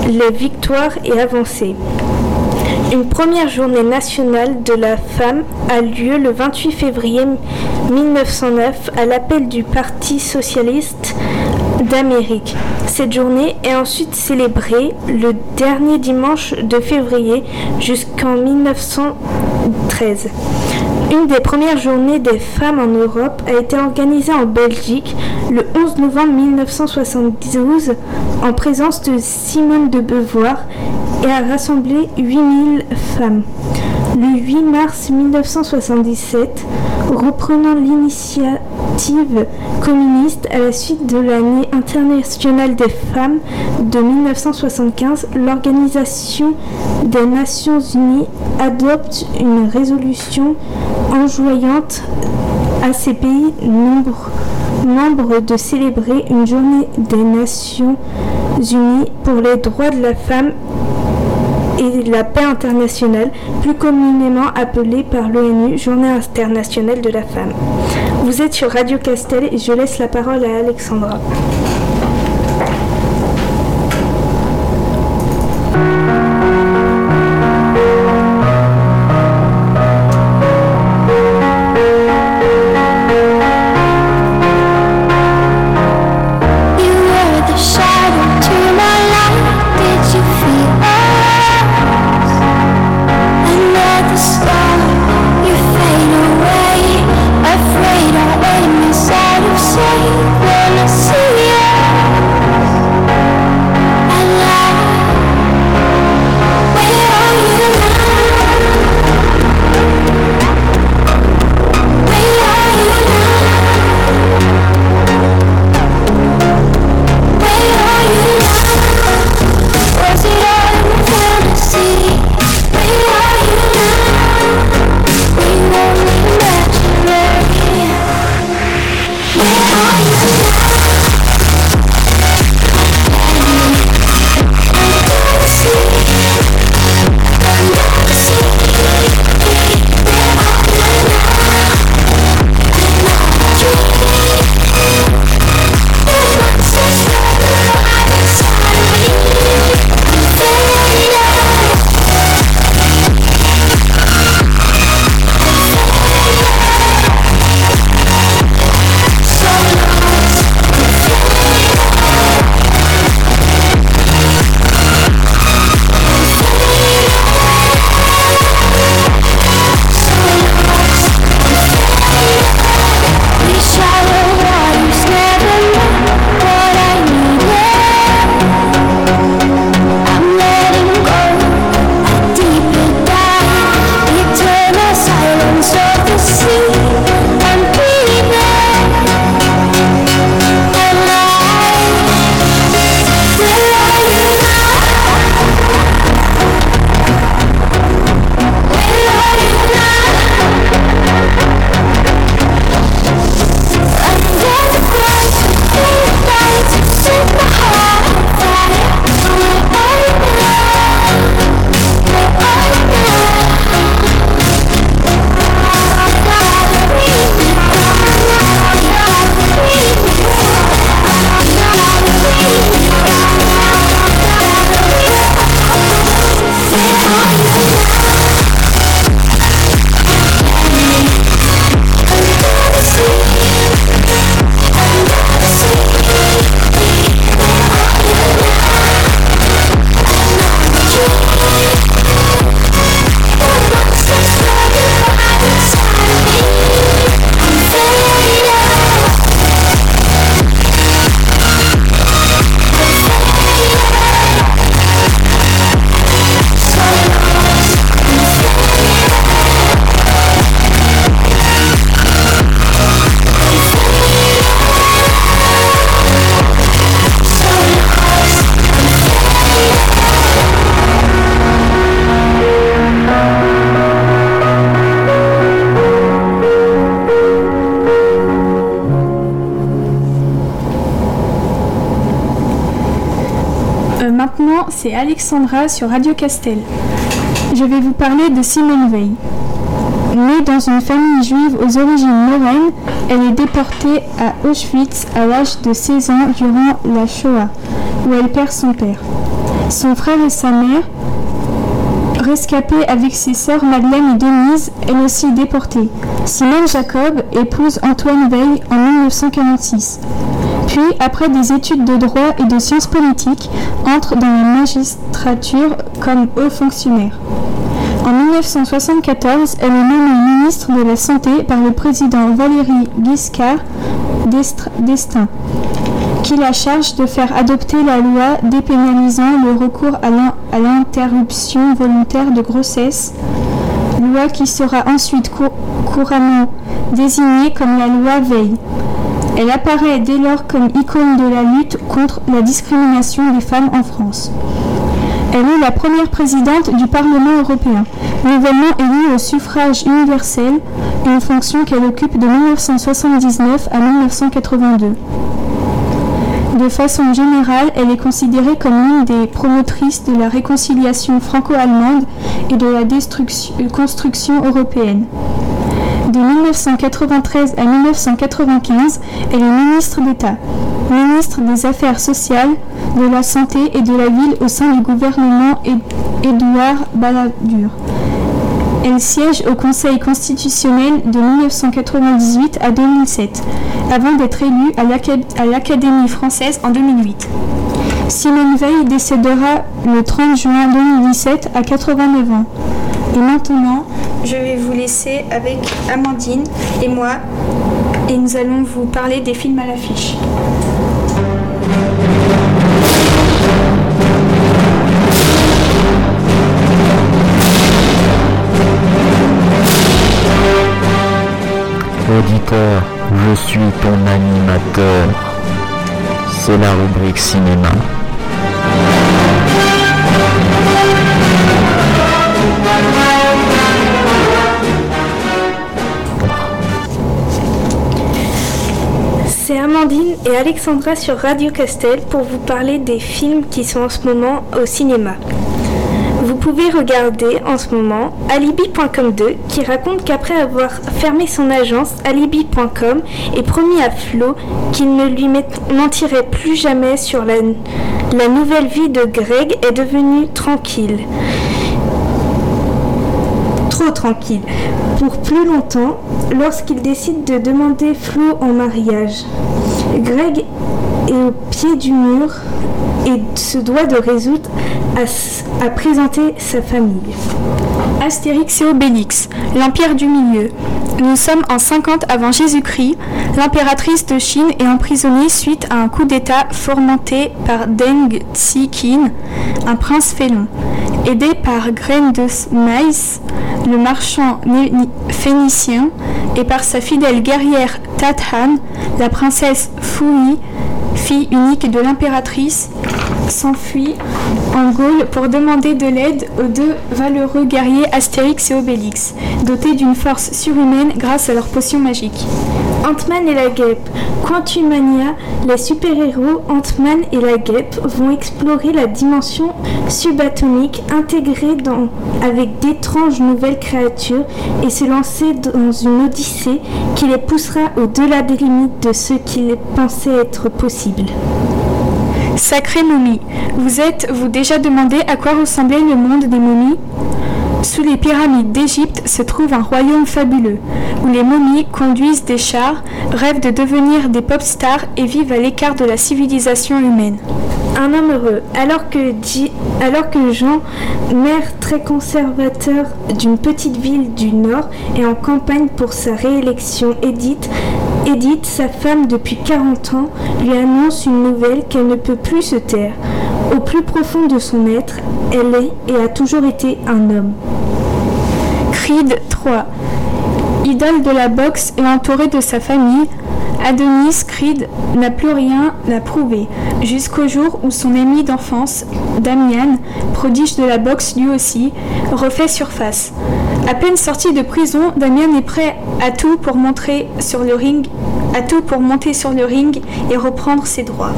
les victoires et avancer. Une première journée nationale de la femme a lieu le 28 février 1909 à l'appel du Parti socialiste d'Amérique. Cette journée est ensuite célébrée le dernier dimanche de février jusqu'en 1913. Une des premières journées des femmes en Europe a été organisée en Belgique le 11 novembre 1972 en présence de Simone de Beauvoir et a rassemblé 8000 femmes. Le 8 mars 1977, reprenant l'initiative communiste à la suite de l'année internationale des femmes de 1975, l'Organisation des Nations Unies adopte une résolution enjoignant à ces pays membres de célébrer une journée des Nations Unies pour les droits de la femme et la paix internationale, plus communément appelée par l'ONU Journée internationale de la femme. Vous êtes sur Radio Castel et je laisse la parole à Alexandra. Sur Radio Castel. Je vais vous parler de Simone Veil. Née dans une famille juive aux origines lorraines, elle est déportée à Auschwitz à l'âge de 16 ans durant la Shoah, où elle perd son père. Son frère et sa mère, rescapés avec ses sœurs Madeleine et Denise, elle aussi déportée. Simone Jacob épouse Antoine Veil en 1946. Puis, après des études de droit et de sciences politiques, entre dans la magistrature comme haut fonctionnaire. En 1974, elle est nommée ministre de la Santé par le président Valéry Giscard d'Estaing, qui la charge de faire adopter la loi dépénalisant le recours à l'interruption volontaire de grossesse, loi qui sera ensuite couramment désignée comme la loi Veil. Elle apparaît dès lors comme icône de la lutte contre la discrimination des femmes en France. Elle est la première présidente du Parlement européen, nouvellement élue au suffrage universel, une fonction qu'elle occupe de 1979 à 1982. De façon générale, elle est considérée comme une des promotrices de la réconciliation franco-allemande et de la construction européenne. De 1993 à 1995, elle est ministre d'État, ministre des Affaires sociales, de la Santé et de la Ville au sein du gouvernement Édouard Balladur. Elle siège au Conseil constitutionnel de 1998 à 2007, avant d'être élue à l'Académie française en 2008. Simone Veil décédera le 30 juin 2017 à 89 ans. Et maintenant, je vais vous laisser avec Amandine et moi, et nous allons vous parler des films à l'affiche. Auditeur, je suis ton animateur. C'est la rubrique cinéma. C'est Amandine et Alexandra sur Radio Castel pour vous parler des films qui sont en ce moment au cinéma. Vous pouvez regarder en ce moment Alibi.com 2 qui raconte qu'après avoir fermé son agence, Alibi.com est promis à Flo qu'il ne lui mentirait plus jamais sur la, la nouvelle vie de Greg est devenue tranquille tranquille pour plus longtemps lorsqu'il décide de demander Flo en mariage. Greg est au pied du mur et se doit de résoudre à, présenter sa famille. Astérix et Obélix, l'Empire du Milieu. Nous sommes en 50 avant Jésus-Christ. L'impératrice de Chine est emprisonnée suite à un coup d'État fomenté par Deng Xiqin, un prince félon. Aidé par Graine de Maïs, le marchand phénicien, et par sa fidèle guerrière Tathan, la princesse Fui, fille unique de l'impératrice, s'enfuit en Gaule pour demander de l'aide aux deux valeureux guerriers Astérix et Obélix, dotés d'une force surhumaine grâce à leur potion magique. Ant-Man et la guêpe. Quantumania, les super-héros Ant-Man et la guêpe vont explorer la dimension subatomique intégrée avec d'étranges nouvelles créatures et se lancer dans une odyssée qui les poussera au-delà des limites de ce qu'ils pensaient être possible. Sacrée momie, vous êtes-vous déjà demandé à quoi ressemblait le monde des momies? Sous les pyramides d'Égypte se trouve un royaume fabuleux, où les momies conduisent des chars, rêvent de devenir des pop stars et vivent à l'écart de la civilisation humaine. Un homme heureux, alors que, Jean, maire très conservateur d'une petite ville du Nord, est en campagne pour sa réélection, Edith Edith, sa femme depuis 40 ans, lui annonce une nouvelle qu'elle ne peut plus se taire. Au plus profond de son être, elle est et a toujours été un homme. Creed 3 Idole de la boxe et entouré de sa famille, Adonis Creed n'a plus rien à prouver, jusqu'au jour où son ami d'enfance, Damian, prodige de la boxe lui aussi, refait surface. À peine sorti de prison, Damian est prêt à tout pour montrer sur le ring à tout pour monter sur le ring et reprendre ses droits.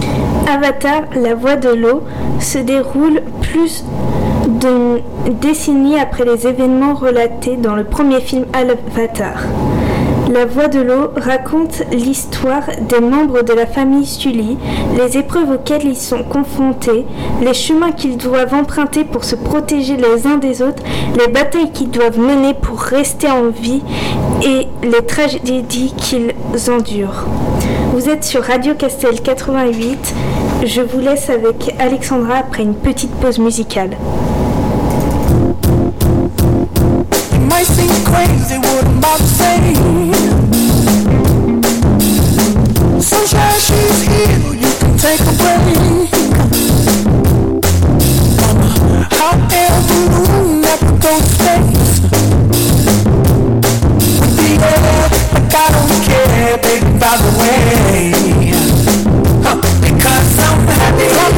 Avatar, la voix de l'eau, se déroule plus d'une décennie après les événements relatés dans le premier film Avatar. La Voix de l'eau raconte l'histoire des membres de la famille Sully, les épreuves auxquelles ils sont confrontés, les chemins qu'ils doivent emprunter pour se protéger les uns des autres, les batailles qu'ils doivent mener pour rester en vie et les tragédies qu'ils endurent. Vous êtes sur Radio Castel 88. Je vous laisse avec Alexandra après une petite pause musicale. Baby, by the way. Huh, because I'm happy,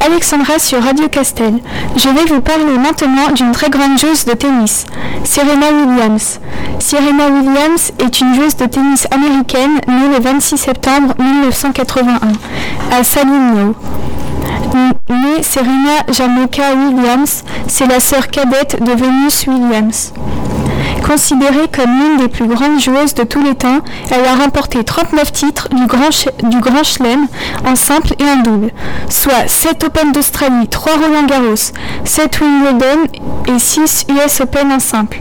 Alexandra sur Radio Castel. Je vais vous parler maintenant d'une très grande joueuse de tennis, Serena Williams. Serena Williams est une joueuse de tennis américaine née le 26 septembre 1981 à Salino. Née Serena Jamaica Williams, c'est la sœur cadette de Venus Williams. Considérée comme l'une des plus grandes joueuses de tous les temps, elle a remporté 39 titres du Grand, Chelem en simple et en double, soit 7 Open d'Australie, 3 Roland Garros, 7 Wimbledon et 6 US Open en simple.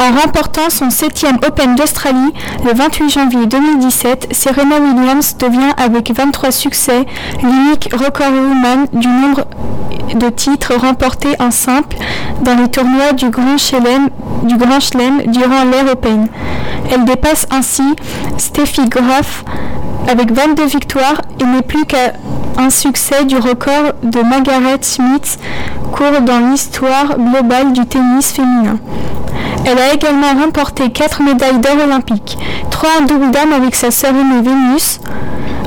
En remportant son 7e Open d'Australie le 28 janvier 2017, Serena Williams devient avec 23 succès l'unique recordwoman du nombre de titres remportés en simple dans les tournois du Grand Chelem, du Grand Chelem durant l'ère Open. Elle dépasse ainsi Steffi Graf avec 22 victoires et n'est plus qu'à un succès du record de Margaret Smith, court dans l'histoire globale du tennis féminin. Elle a également remporté 4 médailles d'or olympiques, 3 en double dame avec sa sœur aînée Vénus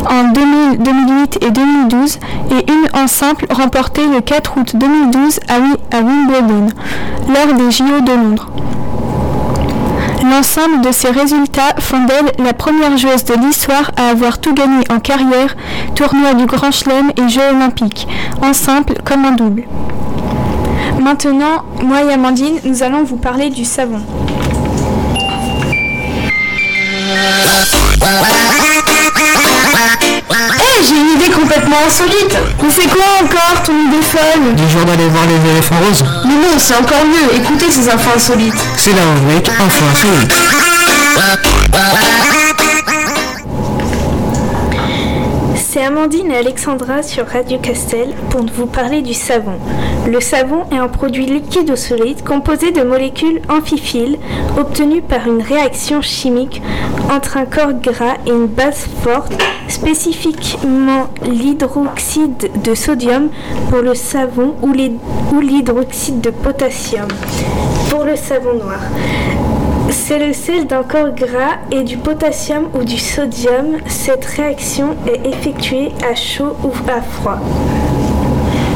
en 2000 2008 et 2012 et une en simple remportée le 4 août 2012 à, Wi- à Wimbledon lors des JO de Londres. L'ensemble de ces résultats font d'elle la première joueuse de l'histoire à avoir tout gagné en carrière, tournoi du Grand Chelem et Jeux olympiques, en simple comme en double. Maintenant, moi et Amandine, nous allons vous parler du savon. Eh, j'ai une idée complètement insolite. Mais c'est quoi encore ton idée folle? Du jour d'aller voir les éléphants roses. Mais non, c'est encore mieux. Écoutez ces infos insolites. C'est la rubrique Info Insolite. C'est Amandine et Alexandra sur Radio Castel pour vous parler du savon. Le savon est un produit liquide ou solide composé de molécules amphiphiles obtenues par une réaction chimique entre un corps gras et une base forte, spécifiquement l'hydroxyde de sodium pour le savon ou l'hydroxyde de potassium pour le savon noir. C'est le sel d'un corps gras et du potassium ou du sodium. Cette réaction est effectuée à chaud ou à froid.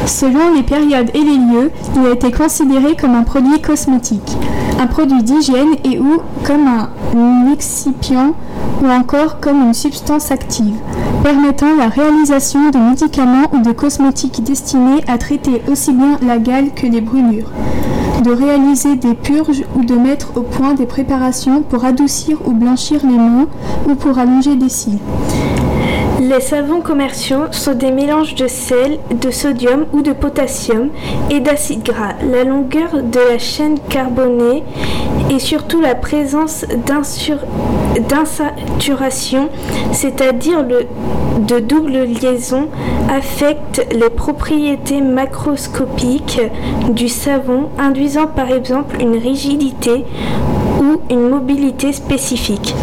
Selon les périodes et les lieux, il a été considéré comme un produit cosmétique, un produit d'hygiène et ou comme un excipient ou encore comme une substance active, permettant la réalisation de médicaments ou de cosmétiques destinés à traiter aussi bien la gale que les brûlures, de réaliser des purges ou de mettre au point des préparations pour adoucir ou blanchir les mains ou pour allonger des cils. Les savons commerciaux sont des mélanges de sel, de sodium ou de potassium et d'acide gras. La longueur de la chaîne carbonée et surtout la présence d'insaturation, c'est-à-dire de double liaison, affectent les propriétés macroscopiques du savon, induisant par exemple une rigidité ou une mobilité spécifique.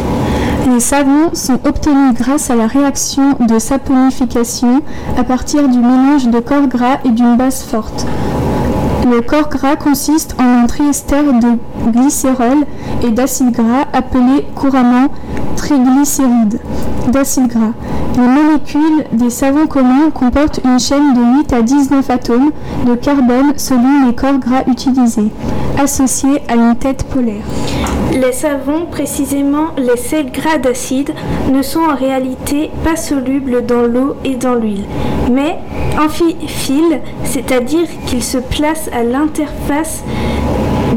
Les savons sont obtenus grâce à la réaction de saponification à partir du mélange de corps gras et d'une base forte. Le corps gras consiste en un triester de glycérol et d'acide gras appelé couramment triglycérides d'acide gras. Les molécules des savons communs comportent une chaîne de 8 à 19 atomes de carbone selon les corps gras utilisés, associés à une tête polaire. Les savons, précisément les sels gras d'acide, ne sont en réalité pas solubles dans l'eau et dans l'huile, mais amphiphiles, c'est-à-dire qu'ils se placent à l'interface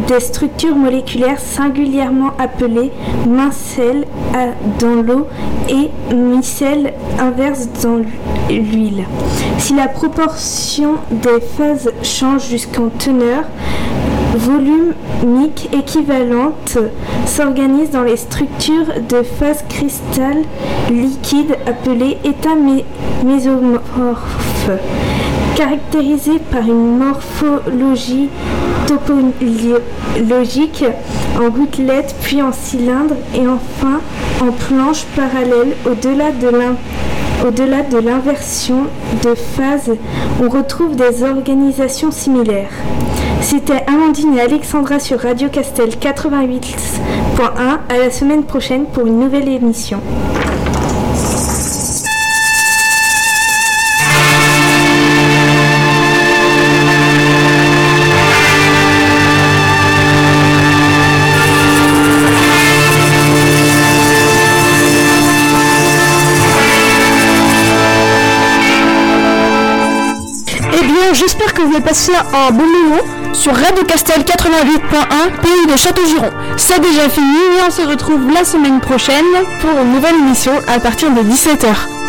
des structures moléculaires singulièrement appelées micelles à- dans l'eau et micelles inverses dans l'huile. Si la proportion des phases change jusqu'en teneur, volumique équivalente s'organise dans les structures de phase cristal liquide appelées états mé- mésomorphes, caractérisées par une morphologie topologique en gouttelette puis en cylindre et enfin en planche parallèle au-delà de l'in- au-delà de l'inversion de phase, on retrouve des organisations similaires. C'était Amandine et Alexandra sur Radio Castel 88.1. À la semaine prochaine pour une nouvelle émission. Eh bien, j'espère que vous avez passé un bon moment sur Radio Castel 88.1, pays de Château-Giron. C'est déjà fini et on se retrouve la semaine prochaine pour une nouvelle émission à partir de 17h.